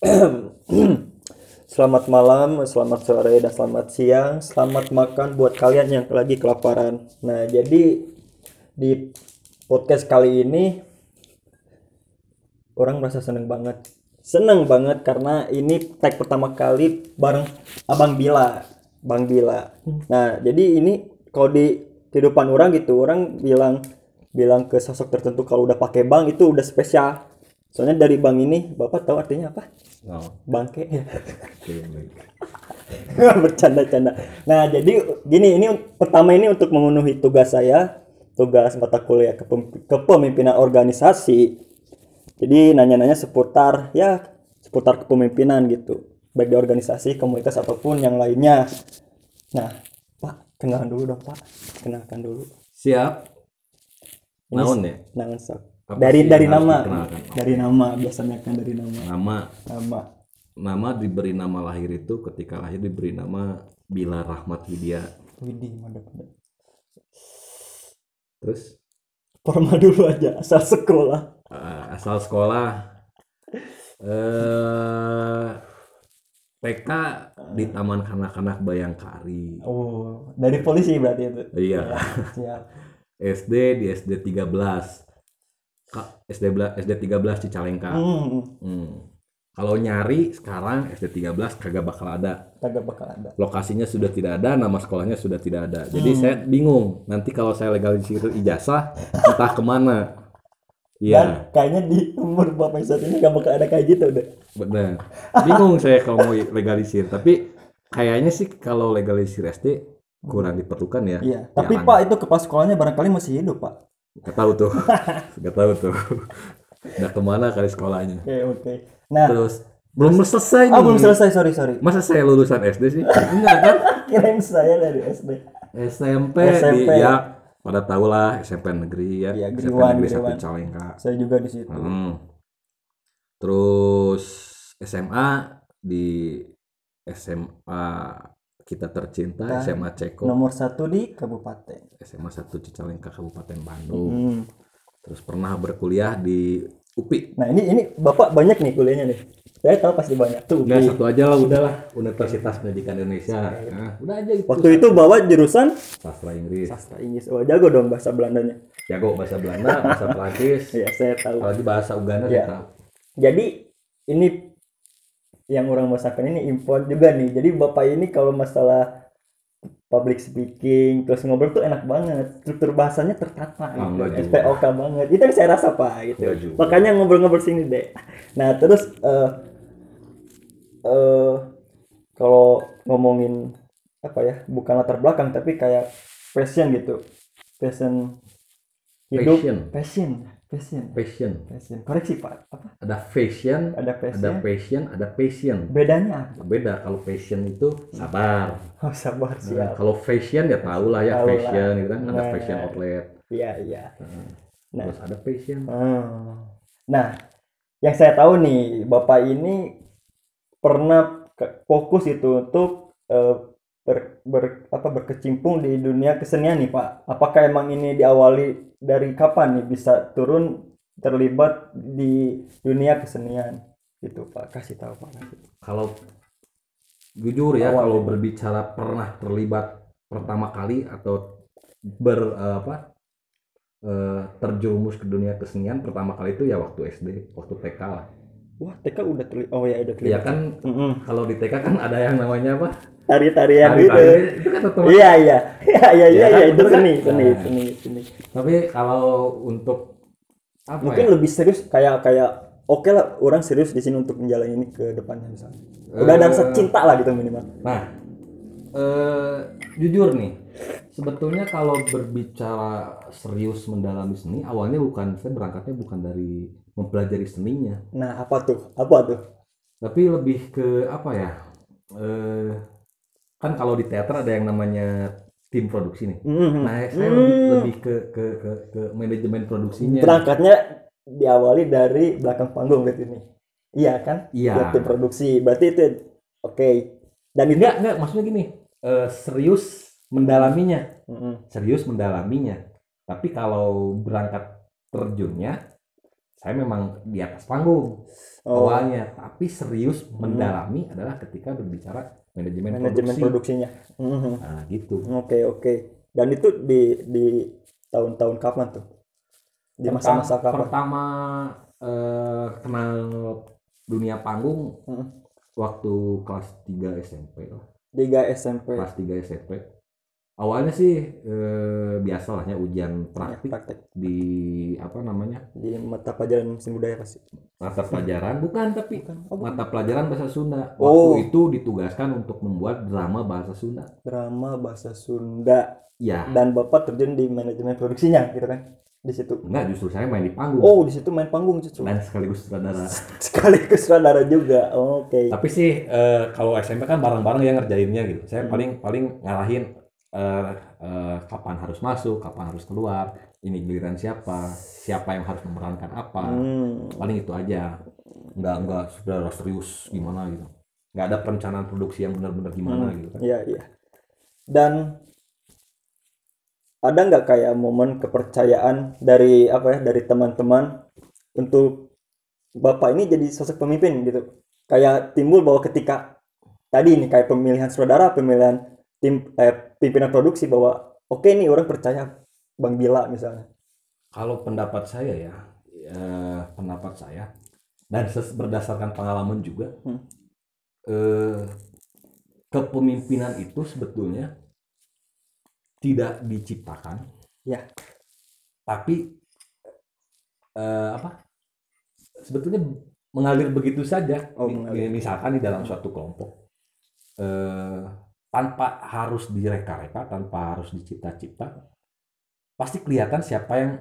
Selamat malam, selamat sore, dan selamat siang. Selamat makan buat kalian yang lagi kelaparan. Nah, jadi di podcast kali ini orang merasa seneng banget. Seneng banget karena ini tag pertama kali bareng Abang Bila, Bang Bila. Nah, jadi ini kalau di kehidupan orang gitu, orang bilang bilang ke sosok tertentu kalau udah pakai bank itu udah spesial. Soalnya dari bank ini, Bapak tahu artinya apa? No. Bangke. Bercanda-canda. Nah, jadi gini, ini pertama ini untuk memenuhi tugas saya, tugas mata kuliah kepem- kepemimpinan organisasi. Jadi nanya-nanya seputar ya seputar kepemimpinan gitu, baik di organisasi, komunitas ataupun yang lainnya. Nah, Pak, kenalan dulu dong, Pak. Kenalkan dulu. Siap. Naon ya? Naon sok. Apa Dari sih dari nama. Dari nama biasanya kan dari nama. Nama Nama. nama diberi nama lahir itu ketika lahir diberi nama Bila Rahmat Widya. Widih, mantap. Terus Formal dulu aja, asal sekolah. eh, asal sekolah eh TK di Taman Kanak-kanak Bayangkari. Oh, dari polisi berarti itu. Iya. Siap. SD di SD 13. Kak, SD SD 13 Cicalengka. Hmm, Hmm. Kalau nyari sekarang SD 13 kagak bakal ada. kagak bakal ada. lokasinya sudah tidak ada, nama sekolahnya sudah tidak ada. Jadi Hmm. saya bingung. Nanti kalau saya legalisir ijazah, entah ke mana. Dan Iya, kayaknya di umur bapak saat ini gak bakal ada kayak gitu deh. benar. Bingung saya kalau mau legalisir. Tapi kayaknya sih kalau legalisir SD kurang diperlukan ya. Iya. Tapi Jangan. Pak itu kepala sekolahnya barangkali masih hidup Pak. Gak tahu tuh. Gak tahu tuh. Udah ke mana kali sekolahnya. Oke oke. Nah, Terus belum selesai nih. ah belum selesai sorry sorry. Masa saya lulusan SD sih? Enggak kan? Kirain saya dari SD. SMP, SMP. di ya pada tahu lah SMP negeri ya. Iya, SMP negeri satu. Calengka. Saya juga di situ. Hmm. Terus SMA di SMA kita tercinta Nah, SMA Ceko Nomor satu di kabupaten. SMA 1 Cicalengka Kabupaten Bandung. Hmm. Terus pernah berkuliah di UPI. Nah ini ini bapak banyak nih kuliahnya nih. Saya tahu pasti banyak tuh. Di- satu aja lah udahlah Universitas Pendidikan Indonesia. Nah, udah aja gitu. Waktu itu bawa jurusan sastra Inggris. sastra Inggris. Oh jago dong bahasa Belandanya. Jago bahasa Belanda, bahasa Perancis, Iya saya tahu. apalagi bahasa Uganda saya tahu. Jadi ini yang orang masakan ini import juga nih. Jadi bapak ini kalau masalah public speaking terus ngobrol tuh enak banget. Struktur bahasanya tertata. Ah, gitu. SPOK banget. Itu yang saya rasa pak gitu. Makanya ngobrol-ngobrol sini deh. Nah terus eh eh kalau ngomongin apa ya bukan latar belakang tapi kayak passion gitu passion hidup Passion. passion passion Passion. passion koreksi pak apa Ada fashion, ada passion ada passion, ada passion. bedanya apa Beda kalau passion itu sabar. oh sabar Nah, siap kalau fashion ya tau lah ya Tahu lah. fashion gitu kan ada Nah. fashion outlet. iya iya Nah. Terus ada passion. Hmm. nah yang saya tahu nih bapak ini pernah fokus itu untuk eh, ber, ber- apa berkecimpung di dunia kesenian nih pak. Apakah emang ini diawali dari kapan nih bisa turun terlibat di dunia kesenian? Gitu pak. Kasih tahu pak. Kalau jujur ya Awal. kalau berbicara pernah terlibat pertama kali atau ber eh, apa eh, terjerumus ke dunia kesenian pertama kali itu ya waktu SD, waktu TK lah. Wah TK udah terlibat oh ya udah Ya terlibat kan Mm-mm. kalau di TK kan ada yang namanya apa? tari-tarian gitu Tari-tari itu kan otomatis. iya iya iya iya iya Iya iya, itu bener kan? seni seni Nah. seni seni Tapi kalau untuk apa mungkin ya? lebih serius kayak kayak oke lah orang serius di sini untuk menjalani ini ke depannya misalnya udah ada Eh. rasa cinta lah gitu minimal Nah, eh, jujur nih, sebetulnya kalau berbicara serius mendalami seni, awalnya bukan saya berangkatnya bukan dari mempelajari seninya, nah apa tuh apa tuh tapi lebih ke apa ya? Eh, kan kalau di teater ada yang namanya tim produksi nih. Mhm. Nah, saya Hmm. lebih, lebih ke, ke ke ke manajemen produksinya. berangkatnya diawali dari belakang panggung berarti ini iya kan Iya. Buat tim produksi berarti itu oke dan itu Enggak, enggak, maksudnya gini, eh, serius mendalaminya. Mm-mm. serius mendalaminya. Tapi kalau berangkat terjunnya saya memang di atas panggung Oh, awalnya tapi serius mendalami adalah ketika berbicara manajemen, manajemen produksi produksinya. Mhm. nah gitu Oke oke. Dan itu di di tahun-tahun kapan tuh? Di masa-masa kapan? pertama eh, kenal dunia panggung Hmm. waktu kelas 3 SMP lah Tiga SMP. kelas 3 SMP awalnya sih eh, biasa lah ya ujian Ya, praktik praktek di apa namanya di mata pelajaran mesin budaya pasti. mata pelajaran bukan tapi Bukan. Oh, bukan. mata pelajaran bahasa Sunda Oh. waktu itu ditugaskan untuk membuat drama bahasa Sunda drama bahasa Sunda ya dan bapak terjun di manajemen produksinya gitu kan di situ. enggak justru saya main di panggung Oh di situ main panggung justru. dan sekaligus sutradara Sekaligus saudara juga. Oke. tapi sih eh, kalau SMP kan bareng-bareng yang ngerjainnya gitu saya Hmm. paling paling ngarahin eh, eh, kapan harus masuk kapan harus keluar ini giliran siapa siapa yang harus memerankan apa Hmm. paling itu aja nggak nggak saudara serius gimana gitu nggak ada perencanaan produksi yang benar-benar gimana Hmm. gitu kan Iya iya. Dan ada nggak kayak momen kepercayaan dari apa ya dari teman-teman untuk bapak ini jadi sosok pemimpin gitu. Kayak timbul bahwa ketika tadi ini kayak pemilihan saudara, pemilihan tim eh, pimpinan produksi bahwa oke nih orang percaya Bang Bila misalnya. kalau pendapat saya ya, ya pendapat saya dan berdasarkan pengalaman juga Hmm. eh, kepemimpinan itu sebetulnya tidak diciptakan Ya. tapi eh, apa sebetulnya mengalir begitu saja Oh, mengalir. misalkan di dalam suatu kelompok eh, tanpa harus direka-reka tanpa harus dicipta-cipta pasti kelihatan siapa yang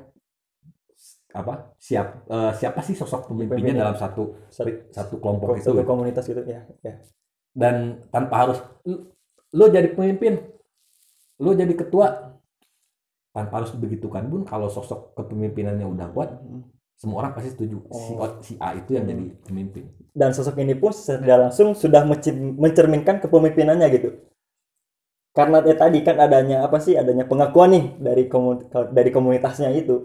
apa siap eh, siapa sih sosok pemimpinnya dalam satu Satu, satu kelompok itu satu gitu. komunitas gitu ya. ya. dan tanpa harus lu, lu jadi pemimpin lu jadi ketua tanpa harus begitukan pun kalau sosok kepemimpinannya udah kuat semua orang pasti setuju si, Oh. O- si A itu yang Hmm. jadi pemimpin dan sosok ini pun secara langsung sudah mencerminkan kepemimpinannya gitu karena ya tadi kan adanya apa sih adanya pengakuan nih dari komu- dari komunitasnya itu.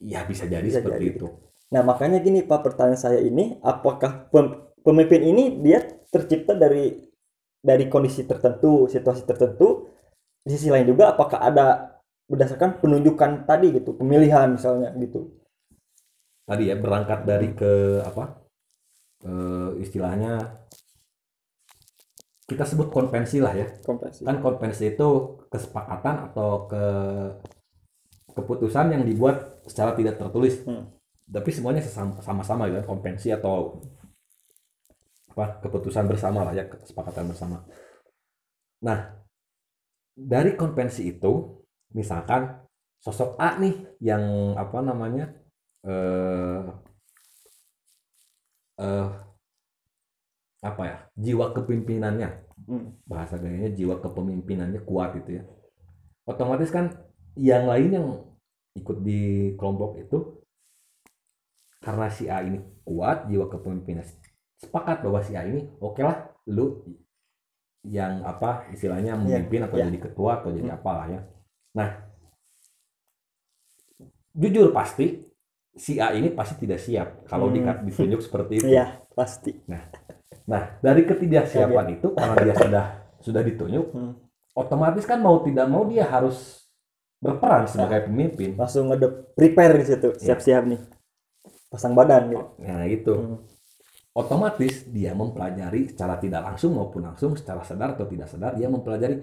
Ya bisa jadi Bisa seperti jadi. itu. Nah makanya gini pak pertanyaan saya ini apakah pem- pemimpin ini dia tercipta dari dari kondisi tertentu situasi tertentu? Di sisi lain juga apakah ada berdasarkan penunjukan tadi gitu pemilihan misalnya gitu? Tadi ya berangkat dari ke apa eh, istilahnya kita sebut konvensi lah ya kompresi kan konvensi itu kesepakatan atau ke keputusan yang dibuat secara tidak tertulis Hmm. tapi semuanya sama-sama gitu kan konvensi atau apa keputusan bersama lah ya kesepakatan bersama nah dari konvensi itu misalkan sosok A nih yang apa namanya eh eh apa ya jiwa kepemimpinannya Hmm. Bahasa gayanya jiwa kepemimpinannya kuat gitu ya otomatis kan yang lain yang ikut di kelompok itu karena si A ini kuat jiwa kepemimpinan sepakat bahwa si A ini oke lah lu yang apa istilahnya memimpin atau iya. jadi ketua atau jadi Hmm. apalah ya nah jujur pasti si A ini pasti tidak siap kalau Hmm. dikat- ditunjuk seperti itu iya pasti Nah, dari ketidaksiapan itu karena dia sudah sudah ditunjuk, Hmm. otomatis kan mau tidak mau dia harus berperan sebagai pemimpin. langsung ada prepare di situ siap-siap nih pasang badan gitu Nah, itu Hmm. otomatis dia mempelajari secara tidak langsung maupun langsung, secara sadar atau tidak sadar, dia mempelajari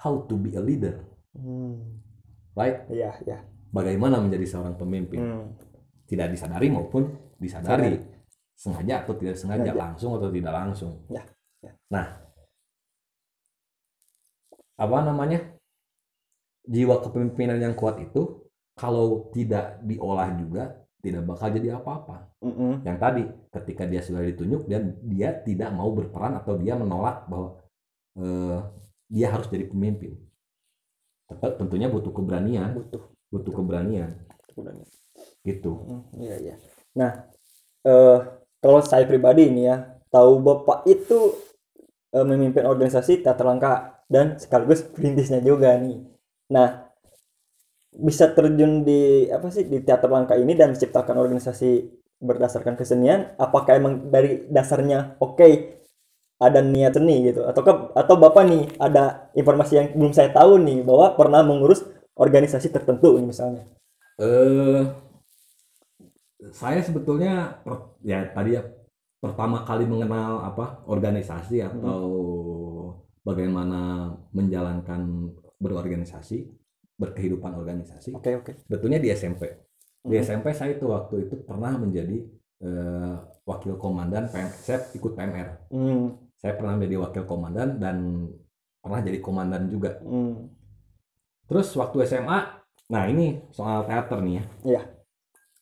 how to be a leader, Hmm. right? iya iya Bagaimana menjadi seorang pemimpin, Hmm. tidak disadari maupun disadari, sengaja atau tidak sengaja, Sengaja. langsung atau tidak langsung. Ya, ya. Nah, apa namanya? Jiwa kepemimpinan yang kuat itu kalau tidak diolah juga tidak bakal jadi apa-apa. Mm-mm. Yang tadi ketika dia sudah ditunjuk dan dia tidak mau berperan atau dia menolak bahwa eh, dia harus jadi pemimpin. Tetap tentunya butuh keberanian, butuh butuh keberanian kemudian gitu. Iya iya nah eh kalau saya pribadi ini ya tahu bapak itu eh, memimpin organisasi teater langka dan sekaligus perintisnya juga nih. Nah bisa terjun di apa sih di teater langka ini dan menciptakan organisasi berdasarkan kesenian apakah emang dari dasarnya oke ada niat seni gitu? Atau atau bapak nih ada informasi yang belum saya tahu nih bahwa pernah mengurus organisasi tertentu misalnya? Eh saya sebetulnya per- ya tadi ya pertama kali mengenal apa organisasi atau bagaimana menjalankan berorganisasi berkehidupan organisasi oke oke. betulnya di SMP di Mhm. SMP saya itu waktu itu pernah menjadi eh, wakil komandan PM, saya ikut PMR hmm, saya pernah menjadi wakil komandan dan pernah jadi komandan juga. Hmm. terus waktu SMA nah ini soal teater nih ya. Iya.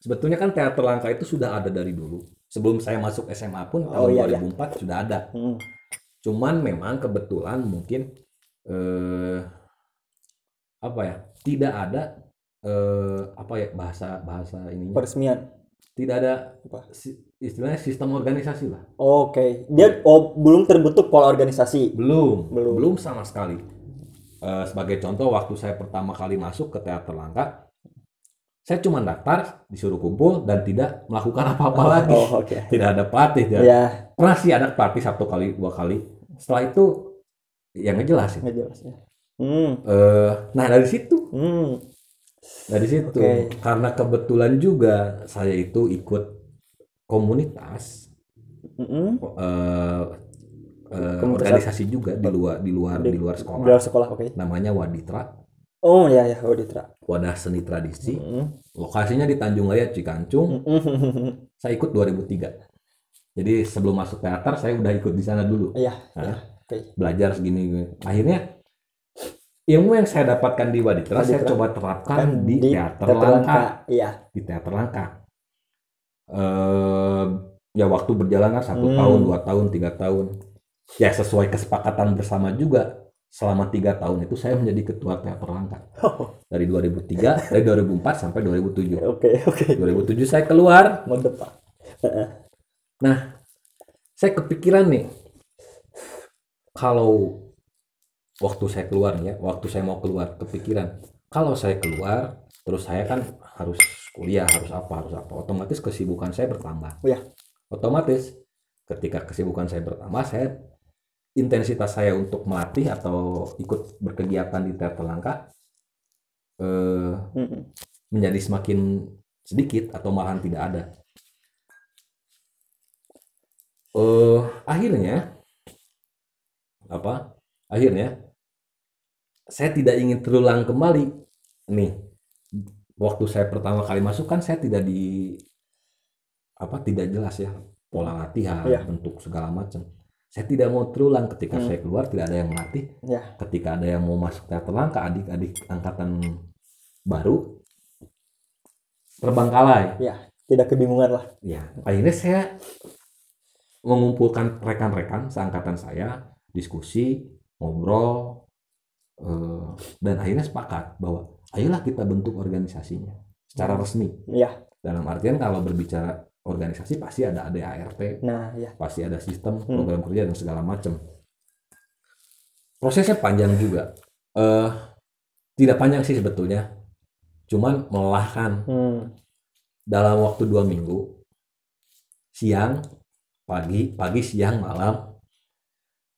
Sebetulnya kan teater langka itu sudah ada dari dulu. Sebelum saya masuk SMA pun Oh, tahun iya, iya. 2004 sudah ada. Hmm. cuman memang kebetulan mungkin eh, apa ya tidak ada eh, apa ya bahasa bahasa ininya. Peresmian. Tidak ada Apa? istilahnya sistem organisasi lah. Oke. Dia oh belum terbentuk pola organisasi? Belum. Belum. belum sama sekali. Eh, sebagai contoh waktu saya pertama kali masuk ke teater langka saya cuma daftar disuruh kumpul dan tidak melakukan apa-apa lagi. oh oke. Tidak ada pelatih tidak ya. Pernah sih ada pelatih satu kali dua kali. Setelah itu ya nggak jelas ya. nggak jelas ya hmm. Eh, nah dari situ. Hmm. Dari situ. Oke. karena kebetulan juga saya itu ikut komunitas. Mm-mm. eh, eh, Komunitas organisasi juga di luar di luar Di- di luar di sekolah. luar sekolah oke. Namanya Waditra oh ya ya. Auditra wadah seni tradisi. Mm-mm. lokasinya di Tanjung Raya Cikancung. Mm-mm. saya ikut 2003 jadi sebelum masuk teater saya udah ikut di sana dulu. Iya, Hah? iya. Oke. belajar segini akhirnya ilmu yang saya dapatkan di Waditra saya coba terapkan kan di, teater, langka. Iya. Di teater langka. Eh ya waktu berjalan kan satu Hmm. tahun dua tahun tiga tahun. Ya sesuai kesepakatan bersama juga selama tiga tahun itu saya menjadi ketua teater langka. Dari 2003 dari 2004 sampai 2007 oke oke. 2007 saya keluar. Mantep pak. Saya kepikiran nih kalau waktu saya keluar ya waktu saya mau keluar kepikiran. Kalau saya keluar terus saya kan harus kuliah harus apa harus apa otomatis kesibukan saya bertambah. Iya. otomatis ketika kesibukan saya bertambah saya intensitas saya untuk melatih atau ikut berkegiatan di teater langka eh, Mm-mm. menjadi semakin sedikit atau malahan tidak ada. Eh akhirnya apa? Akhirnya saya tidak ingin terulang kembali. Nih, waktu saya pertama kali masuk kan saya tidak di apa tidak jelas ya pola latihan, Iya. bentuk segala macam. Saya tidak mau terulang ketika Hmm. saya keluar tidak ada yang melatih ya. Ketika ada yang mau masuk teater langka adik-adik angkatan baru terbangkalai tidak kebingungan lah. Ya akhirnya saya mengumpulkan rekan-rekan seangkatan saya diskusi ngobrol eh, dan akhirnya sepakat bahwa ayolah kita bentuk organisasinya secara resmi. Ya. Dalam artian kalau berbicara organisasi pasti ada ADART nah ya. pasti ada sistem Hmm. program kerja dan segala macam prosesnya panjang juga. Eh tidak panjang sih sebetulnya. Cuman melelahkan. Hmm. dalam waktu dua minggu siang pagi pagi siang malam.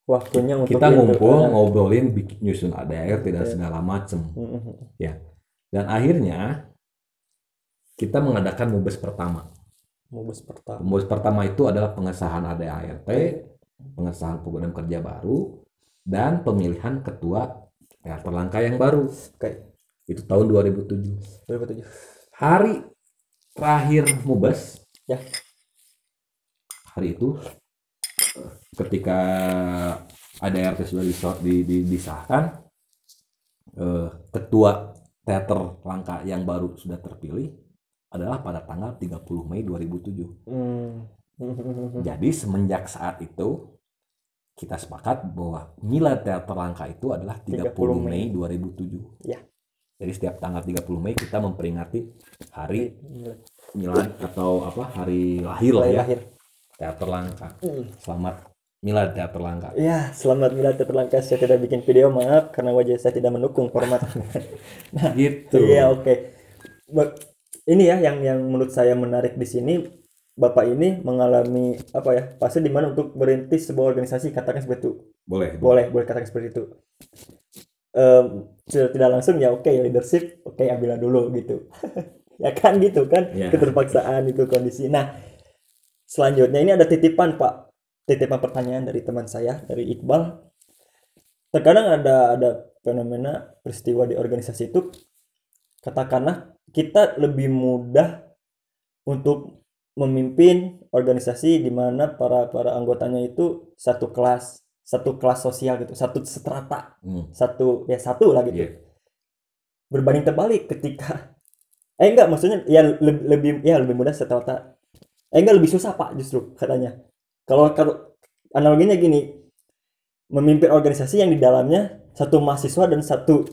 Waktunya untuk kita ngumpul ngobrolin bikin nyusun ADART dan Oke. segala macam Mm-mm. dan akhirnya kita mengadakan mubes pertama mubes pertama. Mubes pertama itu adalah pengesahan ADART pengesahan program kerja baru dan pemilihan ketua teater langka yang baru. Oke. Itu tahun 2007 2007 hari terakhir mubes. Ya. hari itu ketika ADRT sudah di- di- disahkan eh, ketua teater langka yang baru sudah terpilih adalah pada tanggal 30 Mei 2007 hmm. jadi semenjak saat itu kita sepakat bahwa Mila Teater Langka itu adalah 30, 30 Mei Mei. 2007 Ya. jadi setiap tanggal 30 Mei kita memperingati hari milad atau apa hari lahir lah ya lahir teater langka Hmm. selamat Milad Teater Langka. Ya, selamat Milad Teater Langka. Saya tidak bikin video, maaf karena wajah saya tidak mendukung format. Gitu. Iya, oke. Ba- Ini ya yang yang menurut saya menarik di sini Bapak ini mengalami apa ya? Fase di mana untuk merintis sebuah organisasi katakan seperti itu. Boleh. Boleh, boleh katakan seperti itu. Em, sudah tidak langsung ya oke leadership, oke ambillah dulu gitu. ya kan gitu kan Ya. keterpaksaan itu kondisi. Nah, selanjutnya ini ada titipan Pak. Titipan pertanyaan dari teman saya dari Iqbal. Terkadang ada ada fenomena peristiwa di organisasi itu katakanlah kita lebih mudah untuk memimpin organisasi di mana para para anggotanya itu satu kelas satu kelas sosial gitu satu strata Hmm. satu ya satu lah gitu Iya. berbanding terbalik ketika eh enggak maksudnya ya lebih, lebih ya lebih mudah strata eh enggak lebih susah pak justru katanya kalau kalau analoginya gini memimpin organisasi yang di dalamnya satu mahasiswa dan satu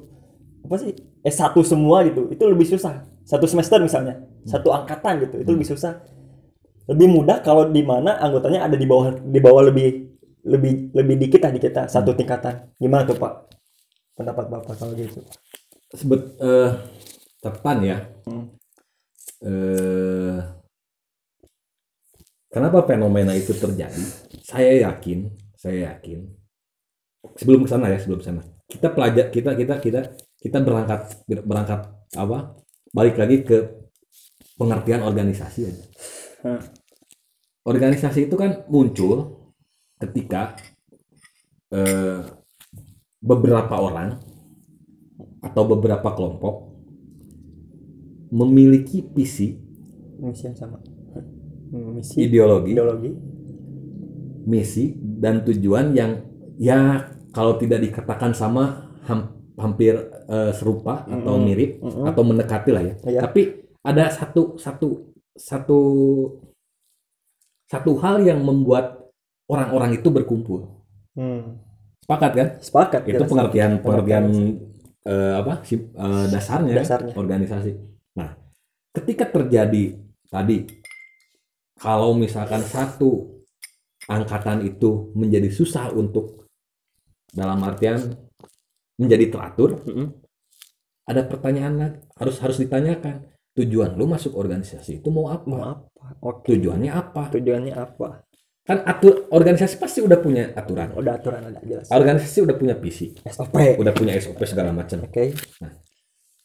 apa sih eh satu semua gitu itu lebih susah satu semester misalnya satu angkatan gitu itu Hmm. lebih susah lebih mudah kalau di mana anggotanya ada di bawah di bawah lebih lebih lebih dikit lah di kita satu tingkatan gimana tuh pak pendapat bapak kalau gitu Sebet eh tepan ya. Hmm. Eh kenapa fenomena itu terjadi? Saya yakin, saya yakin. Sebelum ke sana ya, sebelum ke sana. Kita pelajar kita kita kita kita berangkat berangkat apa? Balik lagi ke pengertian organisasi aja. Hmm. Organisasi itu kan muncul ketika eh, beberapa orang atau beberapa kelompok memiliki visi, misi yang sama misi ideologi, ideologi misi dan tujuan yang ya kalau tidak dikatakan sama hampir eh, serupa atau Mm-mm. mirip Mm-mm. atau mendekati lah ya. Iya. Tapi ada satu satu satu satu hal yang membuat orang-orang itu berkumpul. Hmm. Sepakat kan? sepakat Itu pengertian pengertian Pengertian. eh, apa sih eh, dasarnya, Dasarnya. organisasi. Nah, ketika terjadi tadi kalau misalkan satu angkatan itu menjadi susah untuk dalam artian menjadi teratur, Mm-mm. ada pertanyaan lagi harus harus ditanyakan tujuan lu masuk organisasi itu mau apa? mau apa oke Tujuannya apa? tujuannya apa Kan atur organisasi pasti udah punya aturan. udah aturan ada jelas Organisasi udah punya visi, SOP udah punya SOP segala macam. oke Nah.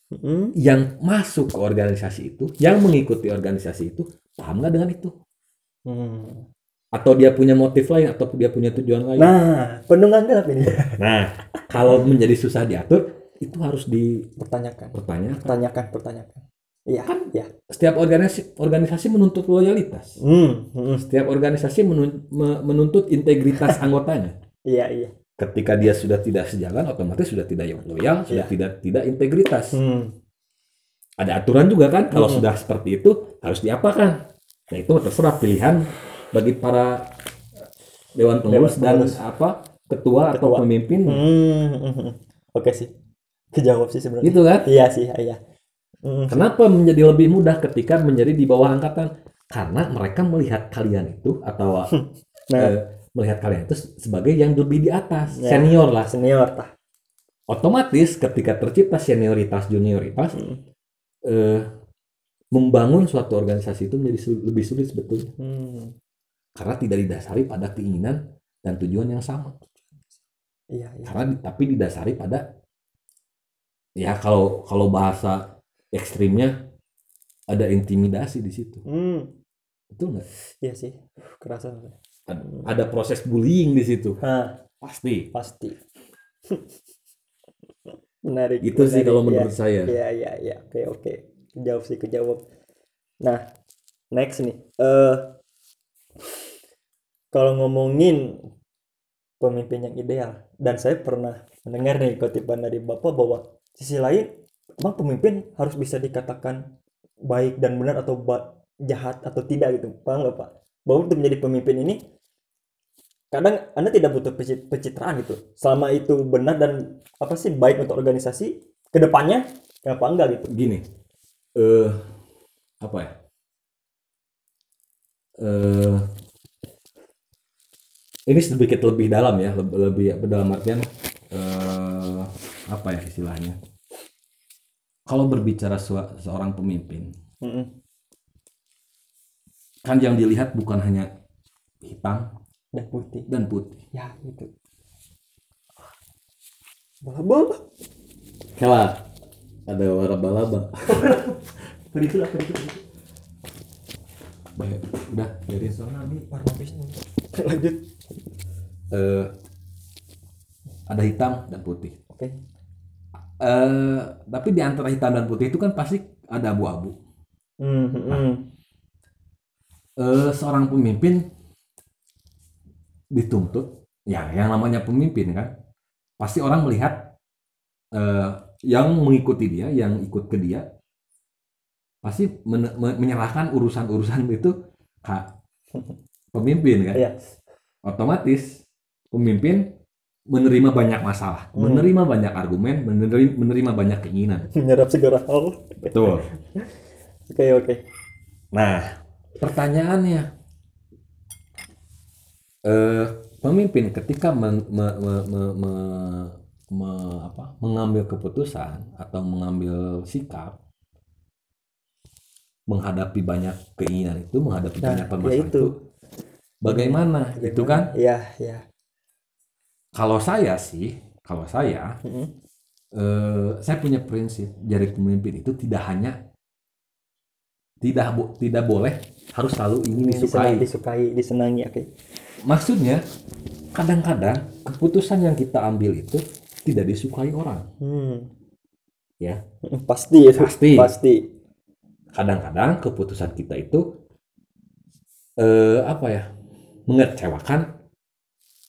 Mm-mm. yang masuk ke organisasi itu, yang mengikuti organisasi itu, paham nggak dengan itu? Hmm. Atau dia punya motif lain, atau dia punya tujuan lain? nah penunggang gelap ini Nah, kalau menjadi susah diatur, itu harus pertanyakan dipertanyakan. pertanyakan pertanyakan iya iya Setiap organisasi organisasi menuntut loyalitas. hmm. hmm. Setiap organisasi menun- me- menuntut integritas anggotanya. iya iya Ketika dia sudah tidak sejalan, otomatis sudah tidak loyal, sudah Iya. tidak tidak integritas. hmm. Ada aturan juga kan? Kalau Mm-mm. sudah seperti itu harus diapakan? Nah itu terserah pilihan bagi para dewan pengurus dan pengurus. apa ketua, atau Ketua. pemimpin Hmm. hmm. oke sih kejawab sih sebenarnya gitu kan? iya sih iya Hmm. Kenapa menjadi lebih mudah ketika menjadi di bawah angkatan? Karena mereka melihat kalian itu atau nah eh, melihat kalian itu sebagai yang lebih di atas, Ya. senior lah. senior tah Otomatis ketika tercipta senioritas junioritas, Hmm. eh, membangun suatu organisasi itu menjadi lebih sulit sebetulnya. hmm. Karena tidak didasari pada keinginan dan tujuan yang sama. Iya iya. Karena tapi didasari pada ya kalau kalau bahasa ekstrimnya ada intimidasi di situ. Hmm. betul nggak? Iya sih kerasa. Ada, ada proses bullying di situ. Nah pasti. Pasti. Menarik itu sih menarik, kalau iya. menurut saya. Iya iya iya. Oke oke. Kejawab sih kejawab. Nah next nih. Eh kalau ngomongin pemimpin yang ideal dan saya pernah mendengar nih kutipan dari bapak bahwa sisi lain emang pemimpin harus bisa dikatakan baik dan benar atau jahat atau tidak gitu. Paham nggak pak? Bahwa untuk menjadi pemimpin ini kadang anda tidak butuh pencitraan gitu. Selama itu benar dan apa sih baik untuk organisasi ke depannya kenapa enggak gitu. Gini eh apa ya? Eh ini sedikit lebih dalam ya lebih, lebih dalam artian eh, apa ya istilahnya? Kalau berbicara sua- seorang pemimpin Mm-mm. kan yang dilihat bukan hanya hitam dan putih. dan putih. Ya itu. Bala Kela ada laba-laba tadi itu lah itu Baik, udah dari warna bisnya lanjut eh, ada hitam dan putih. Oke. Eh tapi di antara hitam dan putih itu kan pasti ada abu-abu. Hmm, hmm, hmm. eh, seorang pemimpin dituntut. Ya yang namanya pemimpin kan. Pasti orang melihat eh, yang mengikuti dia yang ikut ke dia pasti men- me- menyerahkan urusan-urusan itu ke pemimpin kan. Iya. otomatis pemimpin menerima banyak masalah Hmm. menerima banyak argumen menerima, menerima banyak keinginan. Menyerap segala hal. Betul. Oke oke. Nah, pertanyaannya, eh, pemimpin ketika men- me- me- me- me- me- apa, mengambil keputusan atau mengambil sikap menghadapi banyak keinginan itu, menghadapi Nah, banyak ya permasalahan itu. itu, bagaimana? Itu kan, ya ya kalau saya sih, kalau saya, Mm-mm. eh, saya punya prinsip jadi pemimpin itu tidak hanya tidak bo- tidak boleh harus selalu ingin disukai. disukai disenangi oke Maksudnya, kadang-kadang keputusan yang kita ambil itu tidak disukai orang. hmm. Ya. pasti itu Pasti. pasti Kadang-kadang keputusan kita itu eh, apa ya? mengecewakan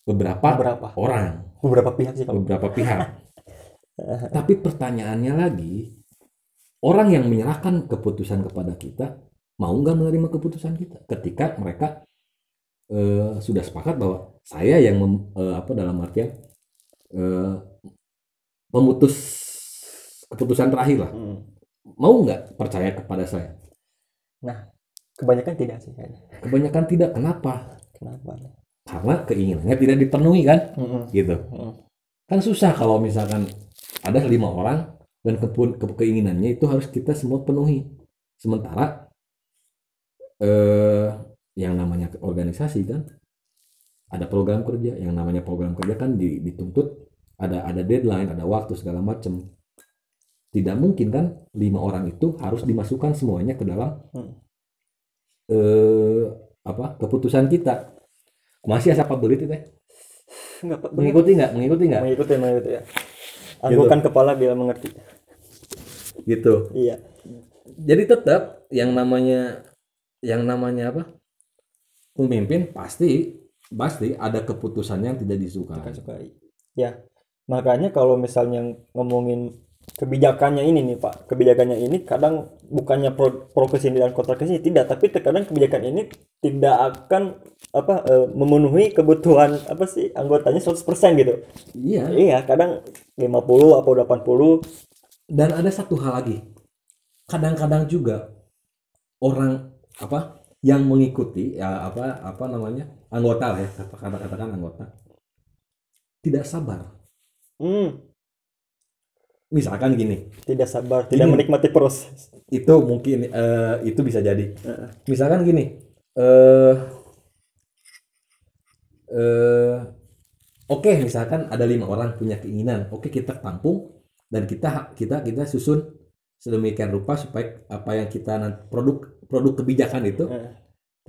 beberapa beberapa. orang, beberapa pihak sih kalau beberapa pihak. Tapi pertanyaannya lagi, orang yang menyerahkan keputusan kepada kita mau nggak menerima keputusan kita? Ketika mereka eh, sudah sepakat bahwa saya yang mem- eh, apa dalam artian eh, pemutus keputusan terakhir lah. Hmm. mau nggak percaya kepada saya? Kebanyakan tidak sih kebanyakan tidak. Kenapa? Kenapa karena keinginannya tidak dipenuhi kan? Mm-mm. gitu. Mm. kan susah kalau misalkan ada lima orang dan kepun- ke- keinginannya itu harus kita semua penuhi. Sementara eh yang namanya organisasi kan? Ada program kerja yang namanya program kerja kan di- dituntut ada ada deadline ada waktu segala macam tidak mungkin kan? Lima orang itu harus dimasukkan semuanya ke dalam Hmm. eh apa keputusan kita masih asap belit itu teh? Mengikuti nggak? Mengikuti nggak? Mengikuti mengikuti ya. Anggukan kepala bila mengerti. Gitu. Iya. Jadi tetap yang namanya yang namanya apa? Pemimpin pasti pasti ada keputusan yang tidak disukai. Suka sukai ya makanya kalau misalnya ngomongin kebijakannya ini nih pak. Kebijakannya ini kadang bukannya pro, pro ke sini dan kontra ke sini tidak tapi terkadang kebijakan ini tidak akan apa eh, memenuhi kebutuhan apa sih anggotanya 100% gitu. Iya. Iya kadang 50 atau 80 dan ada satu hal lagi. Kadang-kadang juga orang apa yang mengikuti ya apa apa namanya anggota lah ya kata katakan anggota tidak sabar. Hmm, misalkan gini. Tidak sabar tidak menikmati proses. Itu mungkin eh, itu bisa jadi. Heeh. misalkan gini eh eh oke misalkan ada lima orang punya keinginan. Oke kita tampung dan kita kita kita susun sedemikian rupa supaya apa yang kita nanti produk produk kebijakan itu Heeh.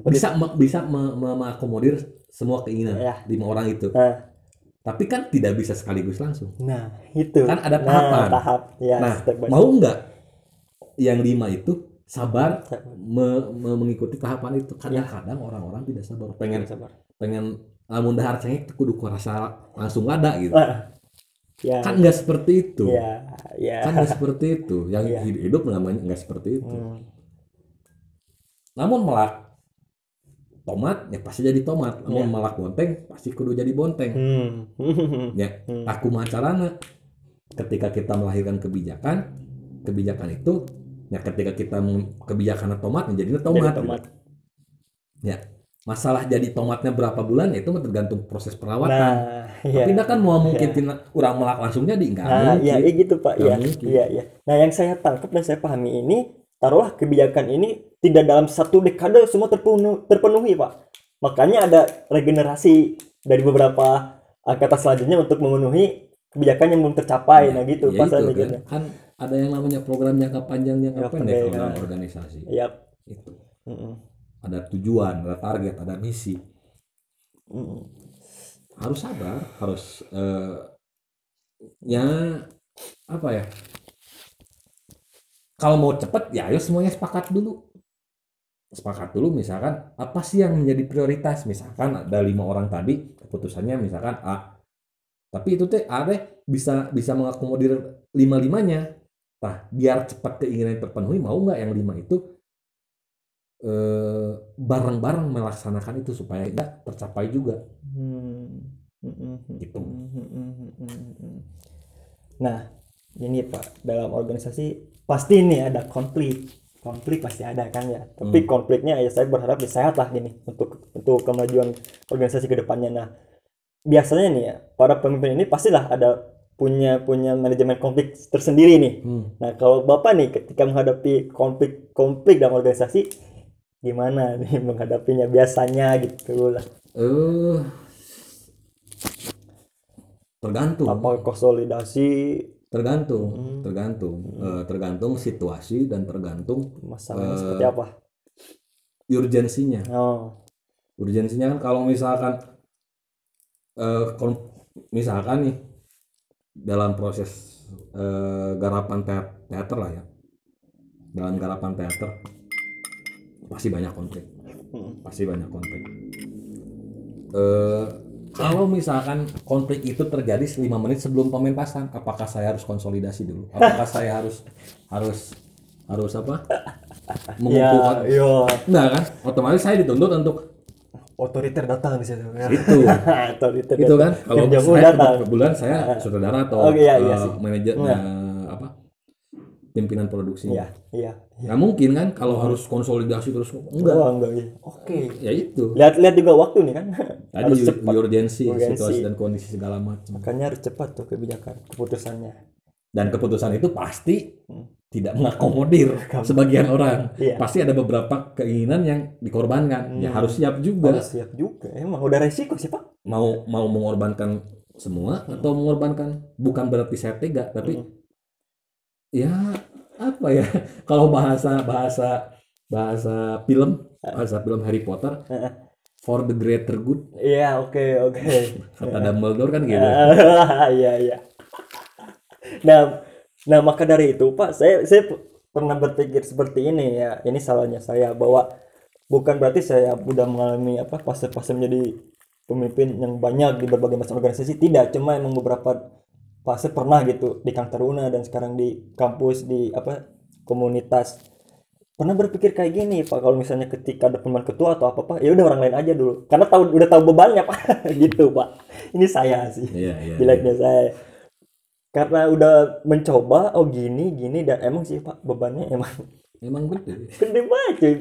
bisa bisa me- me- mengakomodir semua keinginan Ya. lima orang itu. Nah, tapi kan tidak bisa sekaligus langsung. Nah itu. Kan ada nah, tahapan. tahap. Ya nah mau nggak yang lima itu sabar me- me- mengikuti tahapan itu? Kadang-kadang orang-orang tidak sabar. Pengen sabar. pengen lamun dahar cengek kudu ku rasa langsung ada gitu. Ah, ya. Kan nggak seperti itu. Ya ya. Kan nggak seperti itu. Yang hidup, hidup namanya nggak seperti itu. Hmm. namun melak tomat ya pasti jadi tomat namun Iya. melak bonteng pasti kudu jadi bonteng Hmm. ya Hmm. aku macarana ketika kita melahirkan kebijakan kebijakan itu ya ketika kita kebijakan tomat menjadi tomat, Jadi tomat. Ya. masalah jadi tomatnya berapa bulan ya itu tergantung proses perawatan Nah, iya. tapi kan mau mungkin tina orang melak langsung jadi enggak Nah, mungkin iya, iya gitu Pak. Mungkin. iya, iya. Nah, yang saya tangkap dan saya pahami ini, taruhlah kebijakan ini tidak dalam satu dekade semua terpenuhi, terpenuhi Pak. Makanya ada regenerasi dari beberapa angkatan selanjutnya untuk memenuhi kebijakan yang belum tercapai. Nah, gitu ya Pak itu kan. kan ada yang namanya program jangka panjang jangka Jangka pendek kalau pendek, dalam nah. organisasi Iya. itu Mm-mm. ada tujuan ada target ada misi Mm-mm. harus sabar harus eh, ya apa ya kalau mau cepet ya ayo semuanya sepakat dulu sepakat dulu misalkan apa sih yang menjadi prioritas misalkan ada lima orang tadi keputusannya misalkan A tapi itu teh A deh bisa bisa mengakomodir lima limanya nah biar cepat keinginan terpenuhi mau nggak yang lima itu eh, bareng-bareng melaksanakan itu supaya tidak tercapai juga Hmm. Gitu. Nah, ini Pak, dalam organisasi pasti nih ada konflik. Konflik pasti ada kan ya. Tapi Hmm. konfliknya ya saya berharap ya sehat lah gini untuk untuk kemajuan organisasi ke depannya. Nah, biasanya nih ya, para pemimpin ini pastilah ada punya punya manajemen konflik tersendiri nih. Hmm. Nah, kalau Bapak nih ketika menghadapi konflik-konflik dalam organisasi gimana nih menghadapinya biasanya gitu lah. eh tergantung Apa konsolidasi tergantung Hmm. tergantung Eh, tergantung situasi dan tergantung masalahnya Eh, seperti apa? urgensinya Oh, urgensinya kan kalau misalkan kon- misalkan nih dalam proses eh, garapan teater, teater lah ya dalam garapan teater pasti banyak konflik Mm. pasti banyak konflik eh kalau misalkan konflik itu terjadi 5 menit sebelum pementasan apakah saya harus konsolidasi dulu apakah saya harus harus harus apa ya, mengumpulkan yo, enggak kan otomatis saya dituntut untuk otoriter datang di situ. itu otoriter itu kan kalau saya datang. kebetulan saya saudara atau Oh, iya, iya sih. manajer Iya. Pimpinan produksinya Iya, iya. iya. nggak mungkin kan kalau harus konsolidasi terus enggak Oh, enggak, iya. Oke. ya itu Lihat-lihat juga waktu nih kan. tadi harus cepat. urgensi Urgensi. situasi dan kondisi segala macam Makanya harus cepat tuh kebijakan keputusannya. dan keputusan itu pasti Hmm. tidak mengakomodir sebagian orang Iya. pasti ada beberapa keinginan yang dikorbankan ya Hmm. harus siap juga Harus siap juga. Emang udah resiko sih, Pak. mau mau mengorbankan semua atau mengorbankan bukan berarti saya tega tapi Hmm. Ya apa ya kalau bahasa bahasa bahasa film bahasa film Harry Potter for the greater good Iya, oke, oke. kata Dumbledore kan gitu Iya, iya. Nah, nah maka dari itu, Pak, saya saya pernah berpikir seperti ini ya. Ini salahnya saya bahwa bukan berarti saya udah mengalami apa fase-fase menjadi pemimpin yang banyak di berbagai macam organisasi. Tidak, cuma emang beberapa fase pernah gitu di Kang Taruna dan sekarang di kampus di apa komunitas. Pernah berpikir kayak gini, Pak, kalau misalnya ketika ada pemilihan ketua atau apa-apa, ya udah orang lain aja dulu. Karena tahu udah tahu bebannya, Pak. gitu, Pak. Ini saya sih iya iya jeleknya saya karena udah mencoba oh gini gini dan emang sih pak bebannya emang emang gede gede banget cuy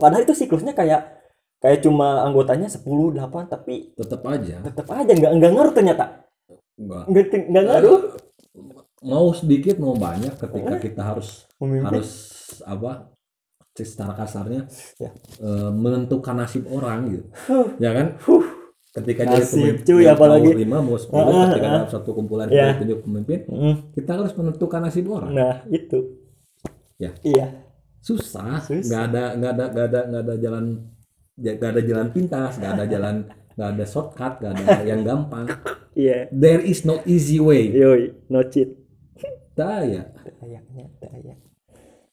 padahal itu siklusnya kayak kayak cuma anggotanya 10 8 tapi tetap aja tetap aja nggak nggak ngaruh ternyata enggak nggak nggak ngaruh mau sedikit mau banyak ketika kita harus Memimpin. harus apa secara kasarnya Ya. eh, menentukan nasib orang gitu ya kan ketika Nasib, jadi cuy, mau apalagi. lima mau sepuluh Ah, ketika ah. dalam satu kumpulan Ya. kita pemimpin Mm, kita harus menentukan nasib orang nah itu Ya. iya susah Susah. nggak ada nggak ada nggak ada nggak ada jalan nggak ada jalan pintas nggak ada jalan nggak ada shortcut nggak ada yang gampang. Iya. There is no easy way. Yoi no cheat. Daya. Kayaknya daya.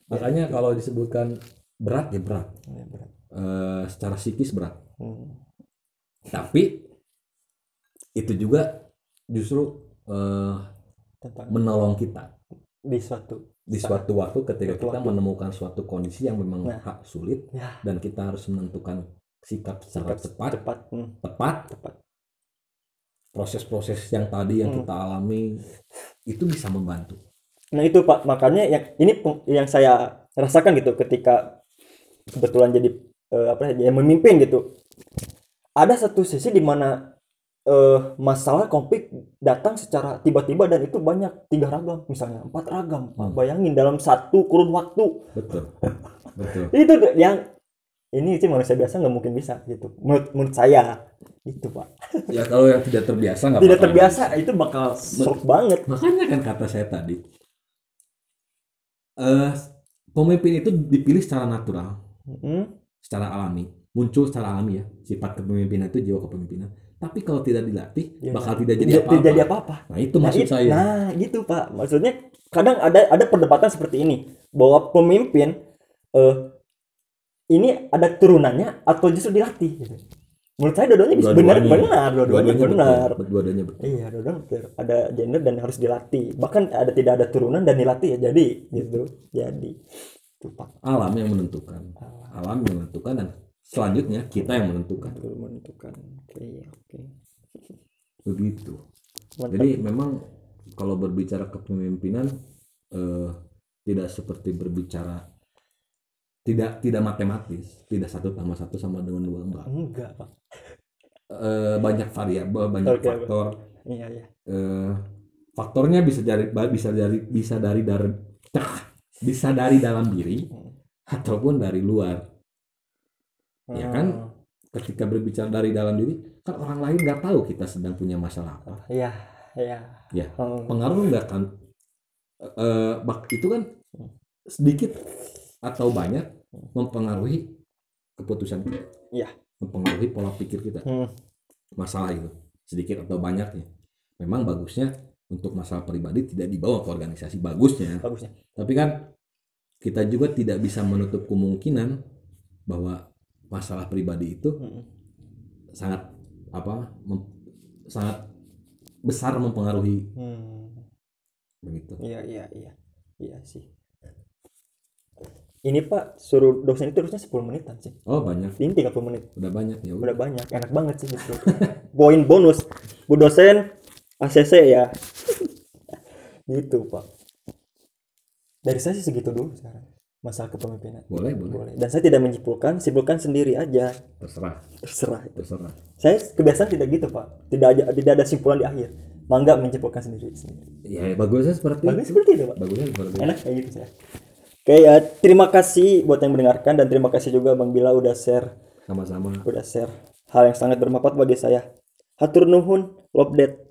Makanya kalau disebutkan berat ya berat. Ya, berat. Eh, secara psikis berat. Hmm. tapi itu juga justru eh, tentang menolong kita. Di suatu di suatu waktu ketika Suatu kita waktu. menemukan suatu kondisi yang memang Nah. hak sulit ya. dan kita harus menentukan sikap secara cepat cepat Hmm, tepat. Tepat. Proses-proses yang tadi yang Hmm. kita alami itu bisa membantu. Nah itu Pak, makanya yang ini yang saya rasakan gitu ketika kebetulan jadi eh, apa ya memimpin gitu. Ada satu sisi di mana eh, masalah konflik datang secara tiba-tiba dan itu banyak. Tiga ragam misalnya empat ragam. Hmm. bayangin dalam satu kurun waktu. Betul. Betul. Itu yang ini sih manusia biasa nggak mungkin bisa gitu. Menurut, menurut saya gitu pak. Ya kalau yang tidak terbiasa nggak tidak terbiasa bisa. itu bakal shock banget. Makanya kan kata saya tadi eh pemimpin itu dipilih secara natural Hmm, secara alami. Muncul secara alami ya sifat kepemimpinan itu jiwa kepemimpinan. Tapi kalau tidak dilatih Ya, bakal tidak jadi tidak apa-apa. jadi apa-apa. Nah itu Nah, maksud it- saya. Nah, gitu Pak. Maksudnya kadang ada ada perdebatan seperti ini bahwa pemimpin eh ini ada turunannya atau justru dilatih gitu. Menurut saya dua-duanya bisa benar benar, dua-duanya benar. dua-duanya betul Iya, dua-duanya benar. Ada gender dan harus dilatih. Bahkan ada tidak ada turunan dan dilatih ya jadi gitu. Jadi itu Pak. alam yang menentukan Alam. alam yang menentukan dan selanjutnya kita yang menentukan Betul menentukan. Oke, oke. begitu Mantap. jadi memang kalau berbicara kepemimpinan eh, tidak seperti berbicara tidak tidak matematis tidak satu tambah satu sama dengan dua enggak enggak, Pak. Eh, banyak variabel banyak oke. faktor Iya, iya. eh, faktornya bisa dari bisa dari bisa dari dari bisa dari dalam diri Hmm. ataupun dari luar Ya kan? Hmm. ketika berbicara dari dalam diri kan orang lain nggak tahu kita sedang punya masalah apa Iya, iya. Ya, Hmm. pengaruh nggak kan eh bak itu kan sedikit atau banyak mempengaruhi keputusan kita Iya. mempengaruhi pola pikir kita Hmm. masalah itu sedikit atau banyaknya memang bagusnya untuk masalah pribadi tidak dibawa ke organisasi bagusnya Bagusnya. tapi kan kita juga tidak bisa menutup kemungkinan bahwa masalah pribadi itu Hmm. sangat apa mem- sangat besar mempengaruhi Hmm. begitu Iya, iya, iya. Iya sih. Ini Pak, suruh dosen itu harusnya 10 menitan sih. oh banyak Ini 30 menit. udah banyak ya Udah banyak, enak banget sih gitu. Poin bonus. Bu dosen ACC ya. gitu, Pak. Dari saya sih segitu dulu sekarang. Masalah kepemimpinan. boleh boleh Boleh. Dan saya tidak menyimpulkan, simpulkan sendiri aja. terserah Terserah. terserah Saya kebiasaan tidak gitu, Pak. Tidak ada tidak ada simpulan di akhir. Mangga menyimpulkan sendiri. sendiri. ya bagusnya seperti Bagus itu seperti itu, Pak. bagusnya seperti itu enak kayak gitu saya oke ya terima kasih buat yang mendengarkan dan terima kasih juga bang Bila udah share. Sama-sama. Udah share hal yang sangat bermanfaat bagi saya. Hatur nuhun lobdet